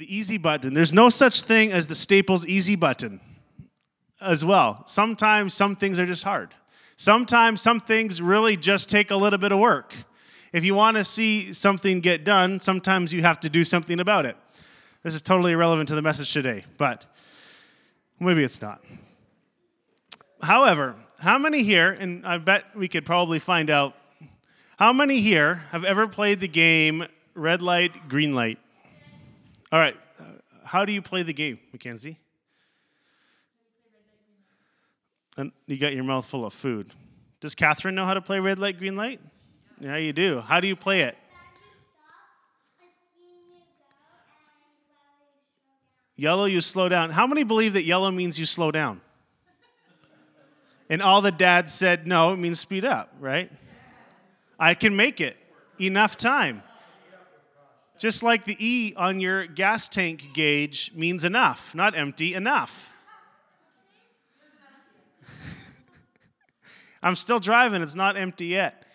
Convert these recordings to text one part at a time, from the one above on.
The easy button. There's no such thing as the Staples easy button as well. Sometimes some things are just hard. Sometimes some things really just take a little bit of work. If you want to see something get done, sometimes you have to do something about it. This is totally irrelevant to the message today, but maybe it's not. However, how many here, and I bet we could probably find out, how many here have ever played the game red light, green light? All right. How do you play the game, Mackenzie? And you got your mouth full of food. Does Catherine know how to play red light, green light? Yeah, you do. How do you play it? Yellow, you slow down. How many believe that yellow means you slow down? And all the dads said, no, it means speed up, right? I can make it. Enough time. Just like the E on your gas tank gauge means enough, not empty, enough. I'm still driving, it's not empty yet.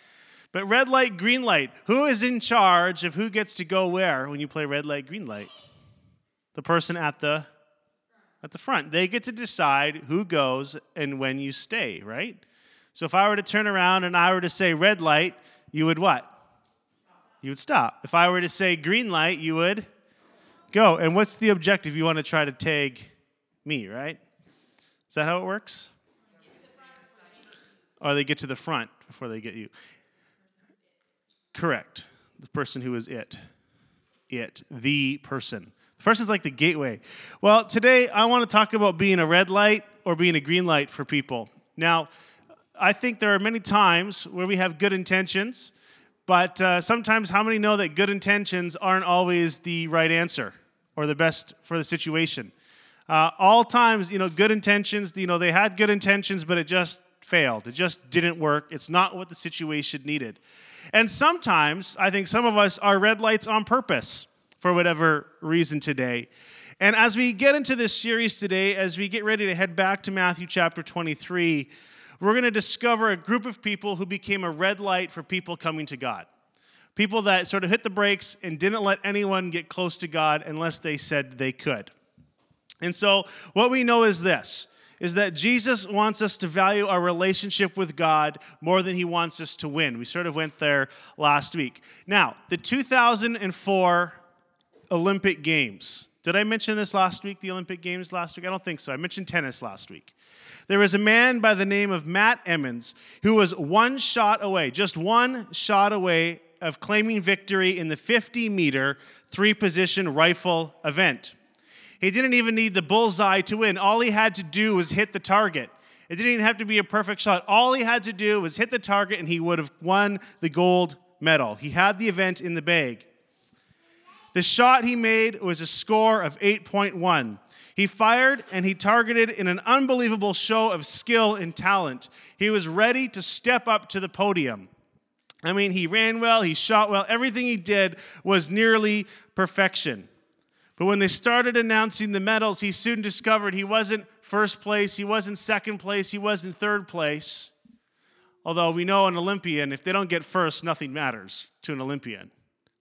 But red light, green light, who is in charge of who gets to go where when you play red light, green light? The person at the at the front. They get to decide who goes and when you stay, right? So if I were to turn around and I were to say red light, you would what? You would stop. If I were to say green light, you would go. And what's the objective? You want to try to tag me, right? Is that how it works? Or they get to the front before they get you. Correct. The person who is it. It. The person. The person's like the gateway. Well, today I want to talk about being a red light or being a green light for people. Now, I think there are many times where we have good intentions but uh, sometimes, how many know that good intentions aren't always the right answer or the best for the situation? Uh, all times, you know, good intentions, you know, they had good intentions, but it just failed. It just didn't work. It's not what the situation needed. And sometimes, I think some of us are red lights on purpose for whatever reason today. And as we get into this series today, as we get ready to head back to Matthew chapter 23, we're going to discover a group of people who became a red light for people coming to God. People that sort of hit the brakes and didn't let anyone get close to God unless they said they could. And so, what we know is this is that Jesus wants us to value our relationship with God more than he wants us to win. We sort of went there last week. Now, the 2004 Olympic Games. Did I mention this last week, the Olympic Games last week? I don't think so. I mentioned tennis last week. There was a man by the name of Matt Emmons who was one shot away, just one shot away of claiming victory in the 50 meter three position rifle event. He didn't even need the bullseye to win. All he had to do was hit the target. It didn't even have to be a perfect shot. All he had to do was hit the target and he would have won the gold medal. He had the event in the bag. The shot he made was a score of 8.1. He fired and he targeted in an unbelievable show of skill and talent. He was ready to step up to the podium. I mean, he ran well, he shot well, everything he did was nearly perfection. But when they started announcing the medals, he soon discovered he wasn't first place, he wasn't second place, he wasn't third place. Although we know an Olympian, if they don't get first, nothing matters to an Olympian.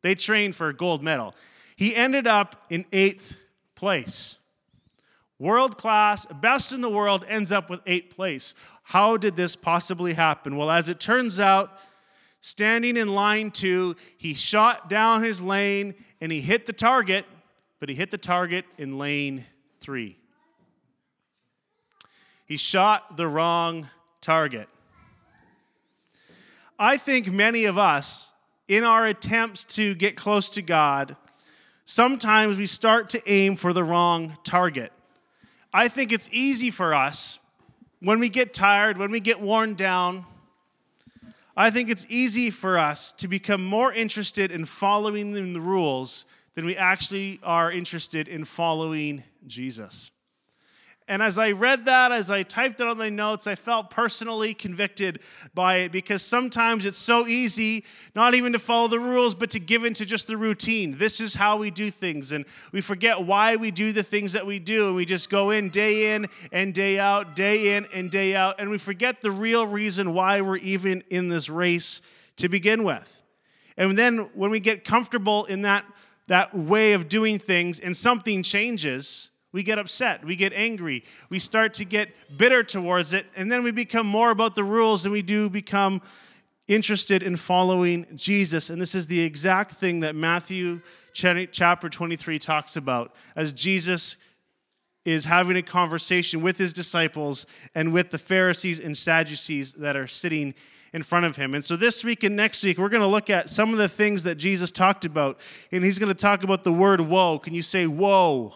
They trained for a gold medal. He ended up in eighth place. World class, best in the world, ends up with eighth place. How did this possibly happen? Well, as it turns out, standing in line two, he shot down his lane and he hit the target, but he hit the target in lane three. He shot the wrong target. I think many of us, in our attempts to get close to God, sometimes we start to aim for the wrong target. I think it's easy for us when we get tired, when we get worn down. I think it's easy for us to become more interested in following the rules than we actually are interested in following Jesus. And as I read that, as I typed it on my notes, I felt personally convicted by it because sometimes it's so easy not even to follow the rules, but to give into just the routine. This is how we do things. And we forget why we do the things that we do. And we just go in day in and day out, day in and day out. And we forget the real reason why we're even in this race to begin with. And then when we get comfortable in that that way of doing things and something changes, we get upset, we get angry, we start to get bitter towards it, and then we become more about the rules and we do become interested in following Jesus. And this is the exact thing that Matthew chapter 23 talks about as Jesus is having a conversation with his disciples and with the Pharisees and Sadducees that are sitting in front of him. And so this week and next week, we're going to look at some of the things that Jesus talked about. And he's going to talk about the word woe. Can you say whoa?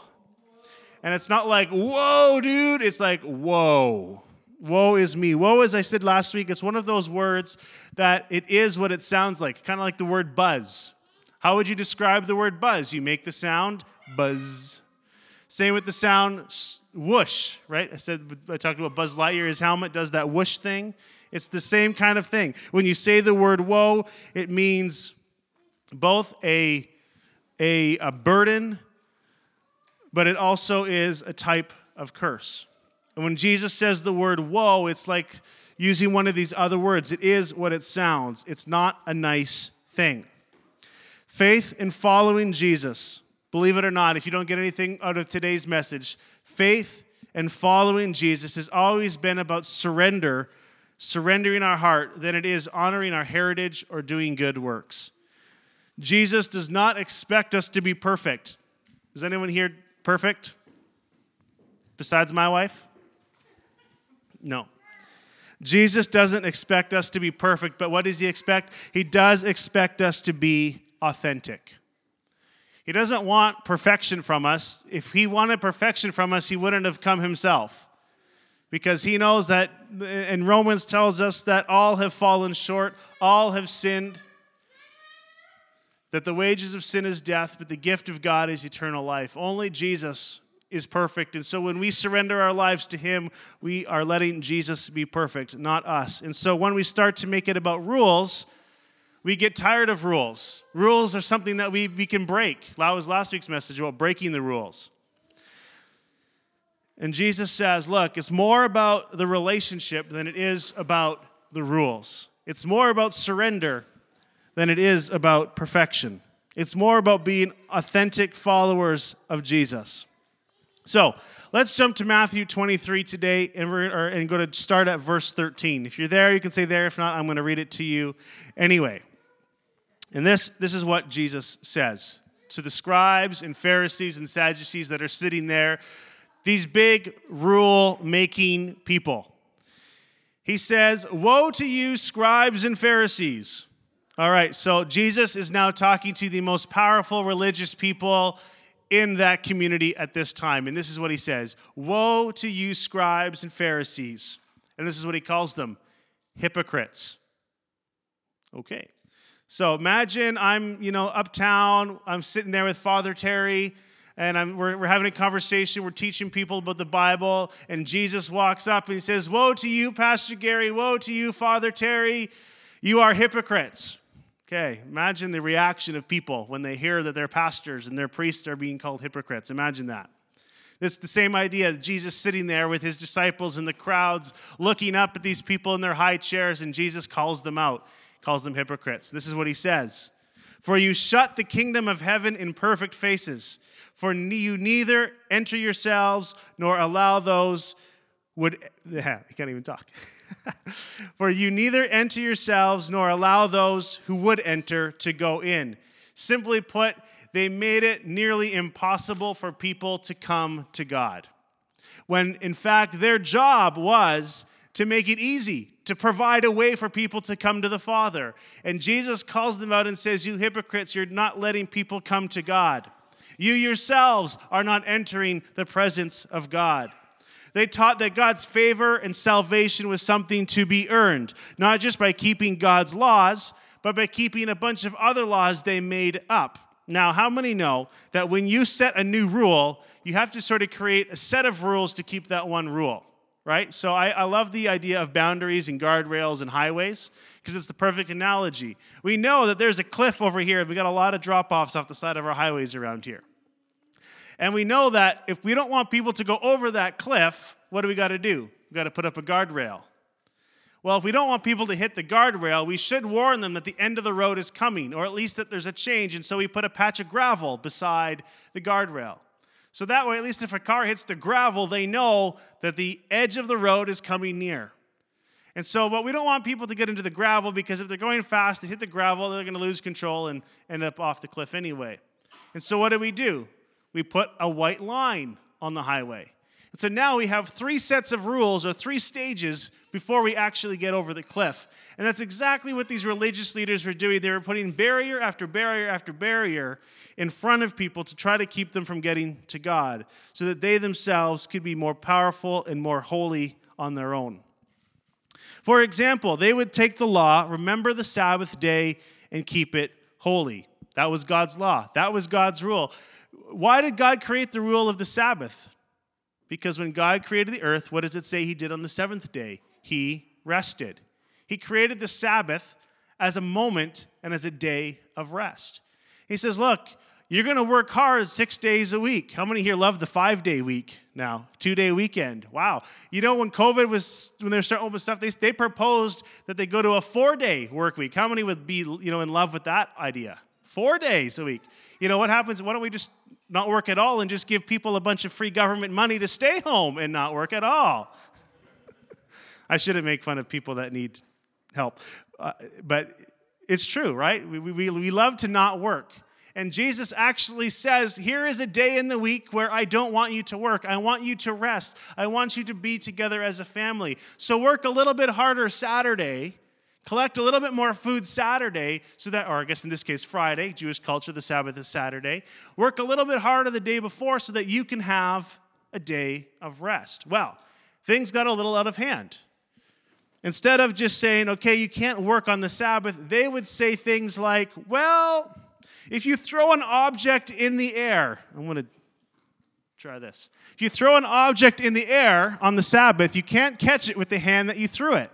And it's not like, whoa, dude. It's like, whoa. Woe is me. Woe, as I said last week, it's one of those words that it is what it sounds like, kind of like the word buzz. How would you describe the word buzz? You make the sound buzz. Same with the sound whoosh, right? I said I talked about Buzz Lightyear. His helmet does that whoosh thing. It's the same kind of thing. When you say the word woe, it means both a, a, a burden, but it also is a type of curse. And when Jesus says the word woe, it's like using one of these other words. It is what it sounds, it's not a nice thing. Faith in following Jesus Believe it or not, if you don't get anything out of today's message, faith and following Jesus has always been about surrender, surrendering our heart, than it is honoring our heritage or doing good works. Jesus does not expect us to be perfect. Is anyone here perfect? Besides my wife? No. Jesus doesn't expect us to be perfect, but what does he expect? He does expect us to be authentic. He doesn't want perfection from us. If he wanted perfection from us, he wouldn't have come himself. Because he knows that, and Romans tells us that all have fallen short, all have sinned, that the wages of sin is death, but the gift of God is eternal life. Only Jesus is perfect. And so when we surrender our lives to Him, we are letting Jesus be perfect, not us. And so when we start to make it about rules, we get tired of rules. Rules are something that we, we can break. That was last week's message about breaking the rules. And Jesus says, look, it's more about the relationship than it is about the rules. It's more about surrender than it is about perfection. It's more about being authentic followers of Jesus. So let's jump to Matthew 23 today and, we're, or, and go to start at verse 13. If you're there, you can say there. If not, I'm going to read it to you anyway. And this, this is what Jesus says to the scribes and Pharisees and Sadducees that are sitting there, these big rule making people. He says, Woe to you, scribes and Pharisees. All right, so Jesus is now talking to the most powerful religious people in that community at this time. And this is what he says Woe to you, scribes and Pharisees. And this is what he calls them hypocrites. Okay. So imagine I'm, you know, uptown, I'm sitting there with Father Terry, and I'm, we're, we're having a conversation, we're teaching people about the Bible, and Jesus walks up and he says, Woe to you, Pastor Gary, woe to you, Father Terry, you are hypocrites. Okay, imagine the reaction of people when they hear that their pastors and their priests are being called hypocrites. Imagine that. It's the same idea. Jesus sitting there with his disciples and the crowds looking up at these people in their high chairs, and Jesus calls them out calls them hypocrites. This is what he says For you shut the kingdom of heaven in perfect faces, for you neither enter yourselves nor allow those would. Yeah, he can't even talk. for you neither enter yourselves nor allow those who would enter to go in. Simply put, they made it nearly impossible for people to come to God. When in fact their job was to make it easy, to provide a way for people to come to the Father. And Jesus calls them out and says, You hypocrites, you're not letting people come to God. You yourselves are not entering the presence of God. They taught that God's favor and salvation was something to be earned, not just by keeping God's laws, but by keeping a bunch of other laws they made up. Now, how many know that when you set a new rule, you have to sort of create a set of rules to keep that one rule? right? So I, I love the idea of boundaries and guardrails and highways because it's the perfect analogy. We know that there's a cliff over here, and we got a lot of drop offs off the side of our highways around here. And we know that if we don't want people to go over that cliff, what do we got to do? We got to put up a guardrail. Well, if we don't want people to hit the guardrail, we should warn them that the end of the road is coming, or at least that there's a change. And so we put a patch of gravel beside the guardrail. So that way, at least if a car hits the gravel, they know that the edge of the road is coming near. And so, but we don't want people to get into the gravel because if they're going fast, they hit the gravel, they're going to lose control and end up off the cliff anyway. And so, what do we do? We put a white line on the highway. And so now we have three sets of rules or three stages before we actually get over the cliff. And that's exactly what these religious leaders were doing. They were putting barrier after barrier after barrier in front of people to try to keep them from getting to God so that they themselves could be more powerful and more holy on their own. For example, they would take the law, remember the Sabbath day, and keep it holy. That was God's law, that was God's rule. Why did God create the rule of the Sabbath? Because when God created the earth, what does it say he did on the seventh day? He rested. He created the Sabbath as a moment and as a day of rest. He says, Look, you're going to work hard six days a week. How many here love the five day week now? Two day weekend. Wow. You know, when COVID was, when they were starting open stuff, they, they proposed that they go to a four day work week. How many would be, you know, in love with that idea? Four days a week. You know, what happens? Why don't we just not work at all and just give people a bunch of free government money to stay home and not work at all. I shouldn't make fun of people that need help. Uh, but it's true, right? We, we, we love to not work. And Jesus actually says, Here is a day in the week where I don't want you to work. I want you to rest. I want you to be together as a family. So work a little bit harder Saturday collect a little bit more food Saturday, so that, or I guess in this case, Friday, Jewish culture, the Sabbath is Saturday. Work a little bit harder the day before so that you can have a day of rest. Well, things got a little out of hand. Instead of just saying, okay, you can't work on the Sabbath, they would say things like, well, if you throw an object in the air, I'm going to try this. If you throw an object in the air on the Sabbath, you can't catch it with the hand that you threw it.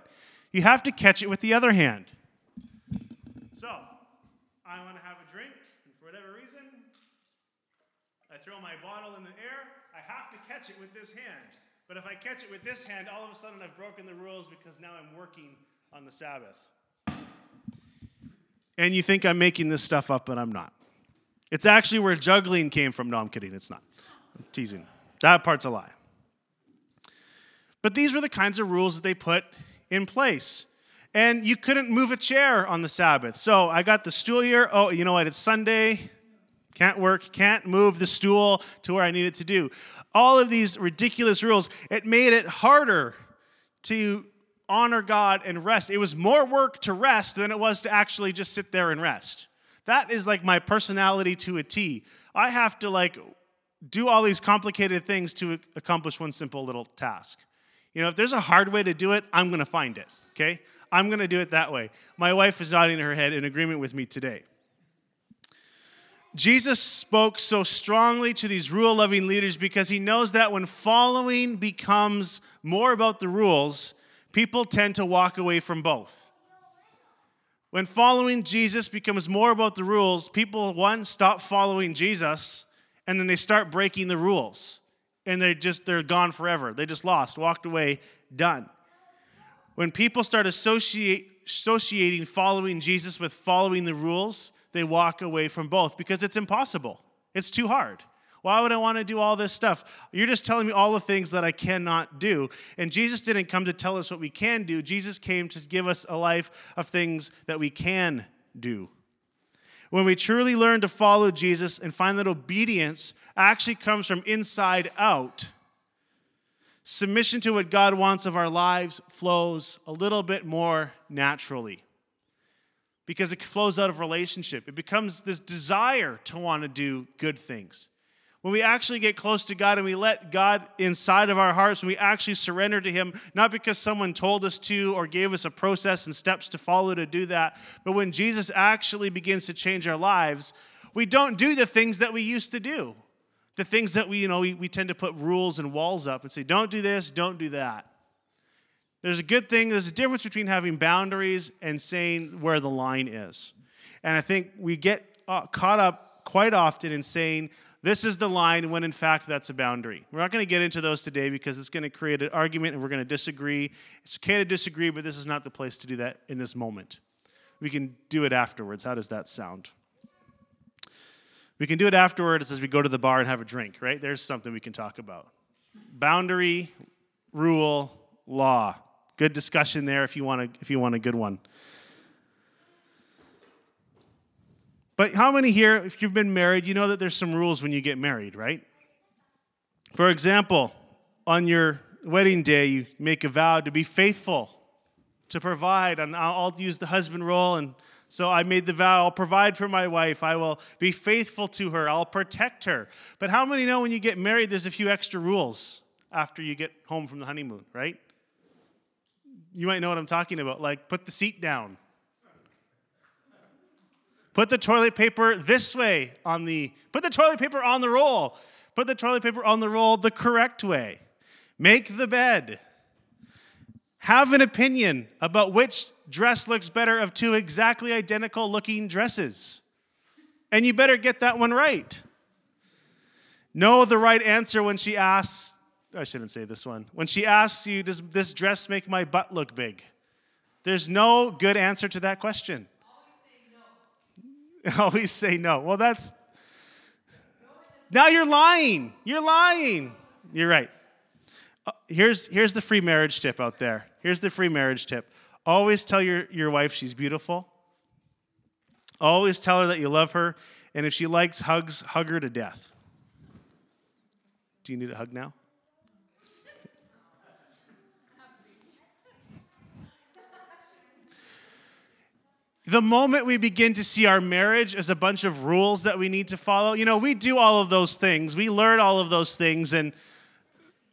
You have to catch it with the other hand. So, I want to have a drink, and for whatever reason, I throw my bottle in the air. I have to catch it with this hand. But if I catch it with this hand, all of a sudden I've broken the rules because now I'm working on the Sabbath. And you think I'm making this stuff up, but I'm not. It's actually where juggling came from. No, I'm kidding. It's not. I'm teasing. That part's a lie. But these were the kinds of rules that they put in place. And you couldn't move a chair on the Sabbath. So I got the stool here. Oh, you know what? It's Sunday. Can't work. Can't move the stool to where I need it to do. All of these ridiculous rules. It made it harder to honor God and rest. It was more work to rest than it was to actually just sit there and rest. That is like my personality to a T. I have to like do all these complicated things to accomplish one simple little task. You know, if there's a hard way to do it, I'm going to find it, okay? I'm going to do it that way. My wife is nodding her head in agreement with me today. Jesus spoke so strongly to these rule loving leaders because he knows that when following becomes more about the rules, people tend to walk away from both. When following Jesus becomes more about the rules, people, one, stop following Jesus, and then they start breaking the rules and they just they're gone forever. They just lost, walked away, done. When people start associate, associating following Jesus with following the rules, they walk away from both because it's impossible. It's too hard. Why would I want to do all this stuff? You're just telling me all the things that I cannot do. And Jesus didn't come to tell us what we can do. Jesus came to give us a life of things that we can do. When we truly learn to follow Jesus and find that obedience actually comes from inside out, submission to what God wants of our lives flows a little bit more naturally because it flows out of relationship. It becomes this desire to want to do good things. When we actually get close to God and we let God inside of our hearts, when we actually surrender to Him, not because someone told us to or gave us a process and steps to follow to do that, but when Jesus actually begins to change our lives, we don't do the things that we used to do the things that we, you know, we, we tend to put rules and walls up and say, don't do this, don't do that. There's a good thing, there's a difference between having boundaries and saying where the line is. And I think we get uh, caught up quite often in saying This is the line when in fact that's a boundary. We're not going to get into those today because it's going to create an argument and we're going to disagree. It's okay to disagree, but this is not the place to do that in this moment. We can do it afterwards. How does that sound? We can do it afterwards as we go to the bar and have a drink, right? There's something we can talk about. Boundary, rule, law. Good discussion there if you want a, if you want a good one. But how many here, if you've been married, you know that there's some rules when you get married, right? For example, on your wedding day, you make a vow to be faithful, to provide, and I'll use the husband role. And so I made the vow I'll provide for my wife, I will be faithful to her, I'll protect her. But how many know when you get married, there's a few extra rules after you get home from the honeymoon, right? You might know what I'm talking about, like put the seat down Put the toilet paper this way on the, put the toilet paper on the roll. Put the toilet paper on the roll the correct way. Make the bed. Have an opinion about which dress looks better of two exactly identical looking dresses. And you better get that one right. Know the right answer when she asks, I shouldn't say this one. When she asks you, Does this dress make my butt look big? There's no good answer to that question. Always say no. Well, that's. Now you're lying. You're lying. You're right. Uh, here's, here's the free marriage tip out there. Here's the free marriage tip. Always tell your, your wife she's beautiful. Always tell her that you love her. And if she likes hugs, hug her to death. Do you need a hug now? The moment we begin to see our marriage as a bunch of rules that we need to follow, you know, we do all of those things. We learn all of those things. And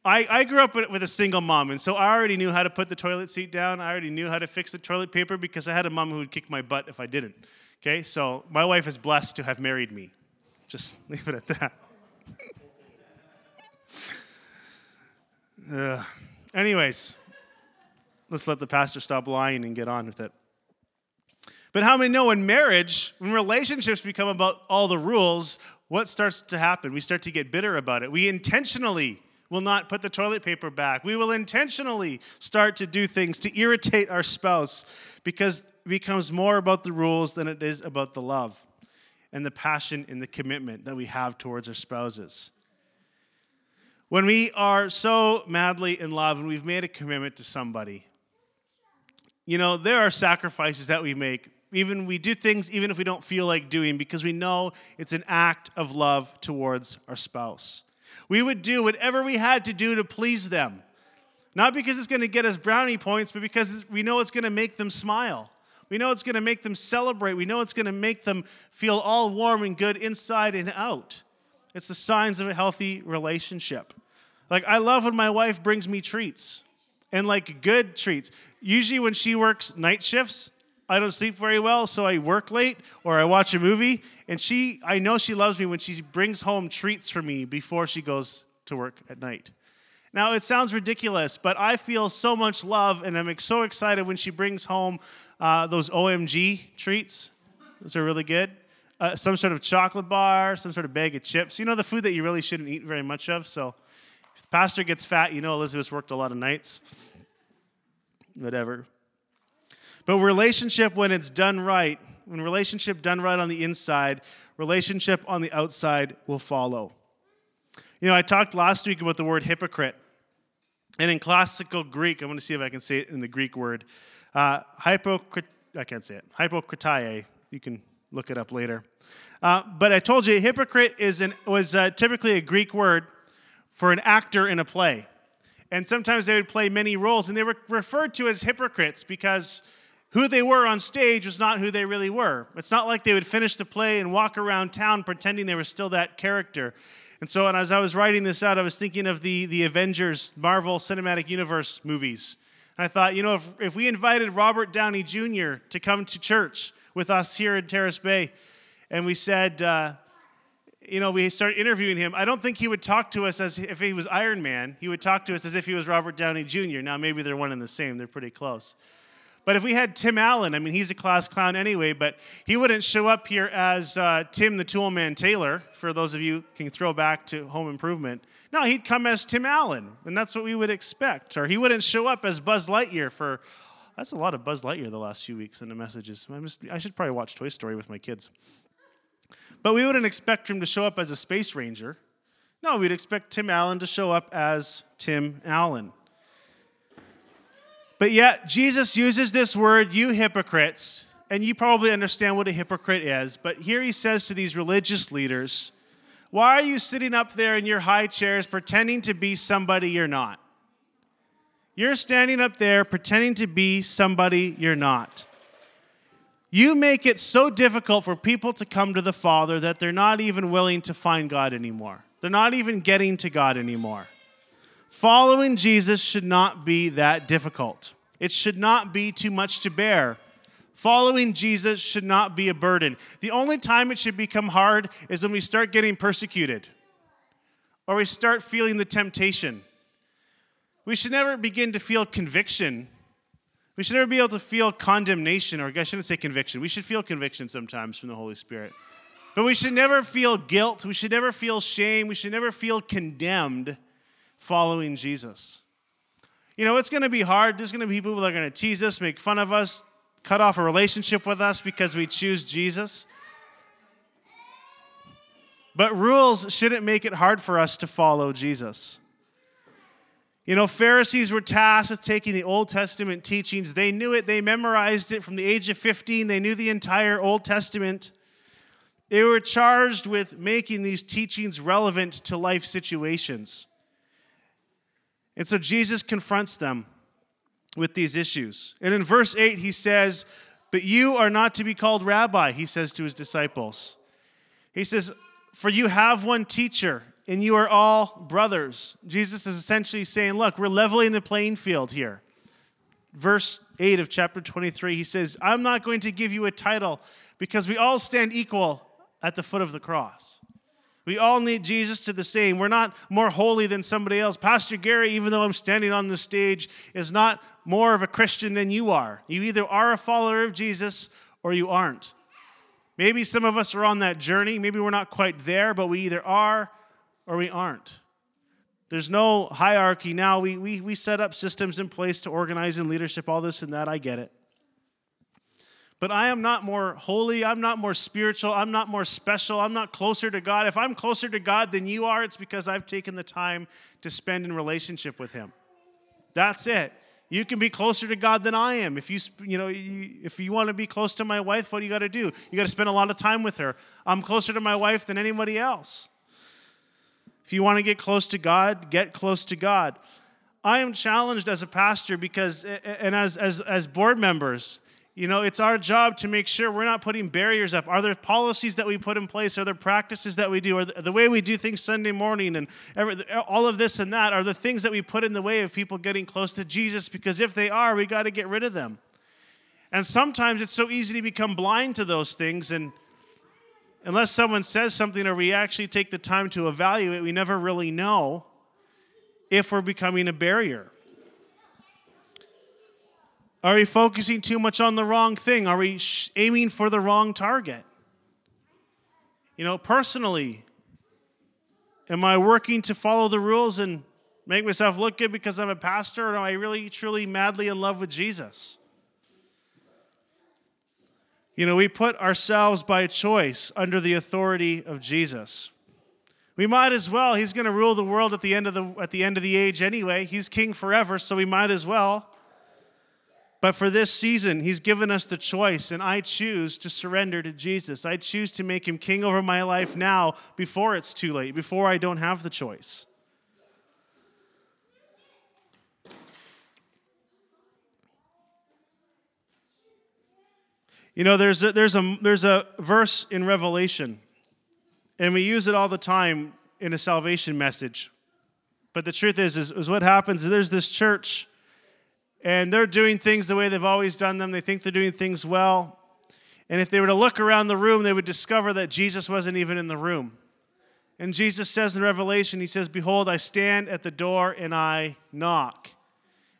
I, I grew up with a single mom, and so I already knew how to put the toilet seat down. I already knew how to fix the toilet paper because I had a mom who would kick my butt if I didn't. Okay, so my wife is blessed to have married me. Just leave it at that. uh, anyways, let's let the pastor stop lying and get on with it. But how many know in marriage, when relationships become about all the rules, what starts to happen? We start to get bitter about it. We intentionally will not put the toilet paper back. We will intentionally start to do things to irritate our spouse because it becomes more about the rules than it is about the love and the passion and the commitment that we have towards our spouses. When we are so madly in love and we've made a commitment to somebody, you know, there are sacrifices that we make even we do things even if we don't feel like doing because we know it's an act of love towards our spouse. We would do whatever we had to do to please them. Not because it's going to get us brownie points, but because we know it's going to make them smile. We know it's going to make them celebrate. We know it's going to make them feel all warm and good inside and out. It's the signs of a healthy relationship. Like, I love when my wife brings me treats and like good treats. Usually, when she works night shifts, I don't sleep very well, so I work late or I watch a movie. And she, I know she loves me when she brings home treats for me before she goes to work at night. Now, it sounds ridiculous, but I feel so much love, and I'm so excited when she brings home uh, those OMG treats. Those are really good. Uh, some sort of chocolate bar, some sort of bag of chips. You know, the food that you really shouldn't eat very much of. So, if the pastor gets fat, you know Elizabeth's worked a lot of nights. Whatever. But relationship, when it's done right, when relationship done right on the inside, relationship on the outside will follow. You know, I talked last week about the word hypocrite. And in classical Greek, I'm going to see if I can say it in the Greek word. Uh, hypocrit- I can't say it. Hypocritae. You can look it up later. Uh, but I told you, hypocrite is an, was uh, typically a Greek word for an actor in a play. And sometimes they would play many roles, and they were referred to as hypocrites because who they were on stage was not who they really were. It's not like they would finish the play and walk around town pretending they were still that character. And so, and as I was writing this out, I was thinking of the, the Avengers Marvel Cinematic Universe movies. And I thought, you know, if, if we invited Robert Downey Jr. to come to church with us here in Terrace Bay, and we said, uh, you know, we started interviewing him, I don't think he would talk to us as if he was Iron Man. He would talk to us as if he was Robert Downey Jr. Now, maybe they're one and the same, they're pretty close. But if we had Tim Allen, I mean, he's a class clown anyway, but he wouldn't show up here as uh, Tim the Toolman Taylor, for those of you can throw back to Home Improvement. No, he'd come as Tim Allen, and that's what we would expect. Or he wouldn't show up as Buzz Lightyear for, that's a lot of Buzz Lightyear the last few weeks in the messages. Just, I should probably watch Toy Story with my kids. But we wouldn't expect him to show up as a space ranger. No, we'd expect Tim Allen to show up as Tim Allen. But yet, Jesus uses this word, you hypocrites, and you probably understand what a hypocrite is. But here he says to these religious leaders, Why are you sitting up there in your high chairs pretending to be somebody you're not? You're standing up there pretending to be somebody you're not. You make it so difficult for people to come to the Father that they're not even willing to find God anymore. They're not even getting to God anymore. Following Jesus should not be that difficult. It should not be too much to bear. Following Jesus should not be a burden. The only time it should become hard is when we start getting persecuted or we start feeling the temptation. We should never begin to feel conviction. We should never be able to feel condemnation, or I shouldn't say conviction. We should feel conviction sometimes from the Holy Spirit. But we should never feel guilt. We should never feel shame. We should never feel condemned following Jesus. You know, it's going to be hard. There's going to be people that are going to tease us, make fun of us, cut off a relationship with us because we choose Jesus. But rules shouldn't make it hard for us to follow Jesus. You know, Pharisees were tasked with taking the Old Testament teachings. They knew it, they memorized it from the age of 15, they knew the entire Old Testament. They were charged with making these teachings relevant to life situations. And so Jesus confronts them with these issues. And in verse 8, he says, But you are not to be called rabbi, he says to his disciples. He says, For you have one teacher, and you are all brothers. Jesus is essentially saying, Look, we're leveling the playing field here. Verse 8 of chapter 23, he says, I'm not going to give you a title because we all stand equal at the foot of the cross. We all need Jesus to the same. We're not more holy than somebody else. Pastor Gary, even though I'm standing on the stage, is not more of a Christian than you are. You either are a follower of Jesus or you aren't. Maybe some of us are on that journey. Maybe we're not quite there, but we either are or we aren't. There's no hierarchy now. We, we, we set up systems in place to organize and leadership, all this and that. I get it. But I am not more holy. I'm not more spiritual. I'm not more special. I'm not closer to God. If I'm closer to God than you are, it's because I've taken the time to spend in relationship with Him. That's it. You can be closer to God than I am. If you, you know, if you want to be close to my wife, what do you got to do? You got to spend a lot of time with her. I'm closer to my wife than anybody else. If you want to get close to God, get close to God. I am challenged as a pastor because, and as, as, as board members, you know, it's our job to make sure we're not putting barriers up. Are there policies that we put in place? Are there practices that we do? Are the way we do things Sunday morning and every, all of this and that? Are the things that we put in the way of people getting close to Jesus? Because if they are, we got to get rid of them. And sometimes it's so easy to become blind to those things. And unless someone says something or we actually take the time to evaluate, we never really know if we're becoming a barrier. Are we focusing too much on the wrong thing? Are we sh- aiming for the wrong target? You know, personally, am I working to follow the rules and make myself look good because I'm a pastor, or am I really, truly, madly in love with Jesus? You know, we put ourselves by choice under the authority of Jesus. We might as well. He's going to rule the world at the end of the at the end of the age anyway. He's king forever, so we might as well. But for this season, He's given us the choice, and I choose to surrender to Jesus. I choose to make Him king over my life now before it's too late, before I don't have the choice. You know, there's a, there's, a, there's a verse in Revelation, and we use it all the time in a salvation message. But the truth is, is, is what happens is there's this church and they're doing things the way they've always done them. They think they're doing things well. And if they were to look around the room, they would discover that Jesus wasn't even in the room. And Jesus says in Revelation, He says, Behold, I stand at the door and I knock.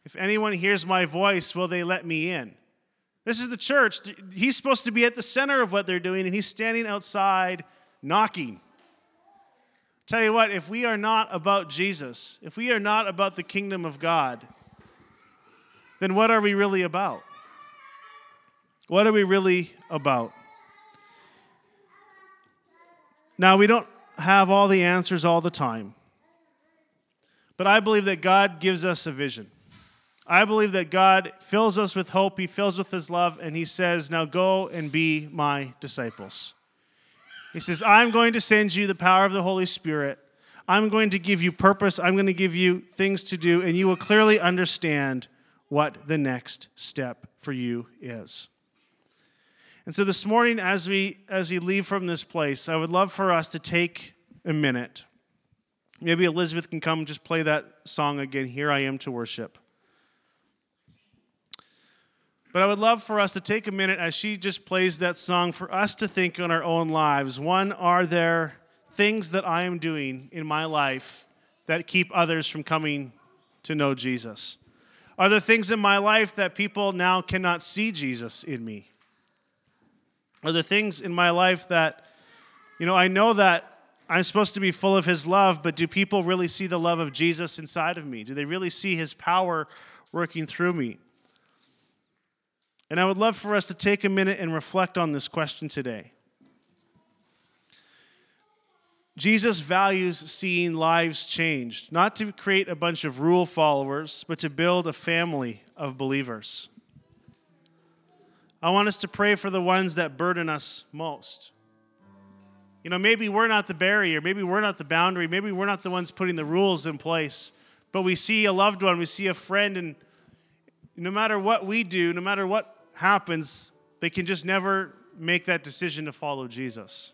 If anyone hears my voice, will they let me in? This is the church. He's supposed to be at the center of what they're doing, and he's standing outside knocking. Tell you what, if we are not about Jesus, if we are not about the kingdom of God, then what are we really about? What are we really about? Now, we don't have all the answers all the time, but I believe that God gives us a vision. I believe that God fills us with hope, He fills with His love, and He says, Now go and be my disciples. He says, I'm going to send you the power of the Holy Spirit. I'm going to give you purpose. I'm going to give you things to do, and you will clearly understand what the next step for you is. And so this morning, as we as we leave from this place, I would love for us to take a minute. Maybe Elizabeth can come just play that song again. Here I am to worship. But I would love for us to take a minute as she just plays that song for us to think on our own lives. One, are there things that I am doing in my life that keep others from coming to know Jesus? Are there things in my life that people now cannot see Jesus in me? Are there things in my life that, you know, I know that I'm supposed to be full of His love, but do people really see the love of Jesus inside of me? Do they really see His power working through me? And I would love for us to take a minute and reflect on this question today. Jesus values seeing lives changed, not to create a bunch of rule followers, but to build a family of believers. I want us to pray for the ones that burden us most. You know, maybe we're not the barrier, maybe we're not the boundary, maybe we're not the ones putting the rules in place, but we see a loved one, we see a friend, and no matter what we do, no matter what happens, they can just never make that decision to follow Jesus.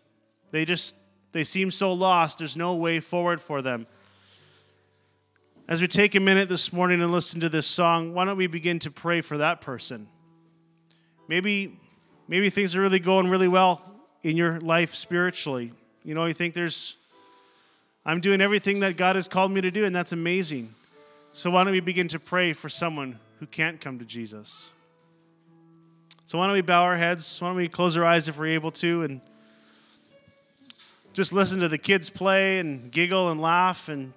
They just they seem so lost. There's no way forward for them. As we take a minute this morning and listen to this song, why don't we begin to pray for that person? Maybe maybe things are really going really well in your life spiritually. You know, you think there's I'm doing everything that God has called me to do and that's amazing. So why don't we begin to pray for someone who can't come to Jesus? So why don't we bow our heads? Why don't we close our eyes if we're able to and just listen to the kids play and giggle and laugh and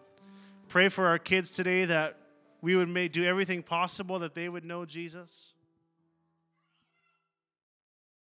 pray for our kids today that we would do everything possible that they would know Jesus.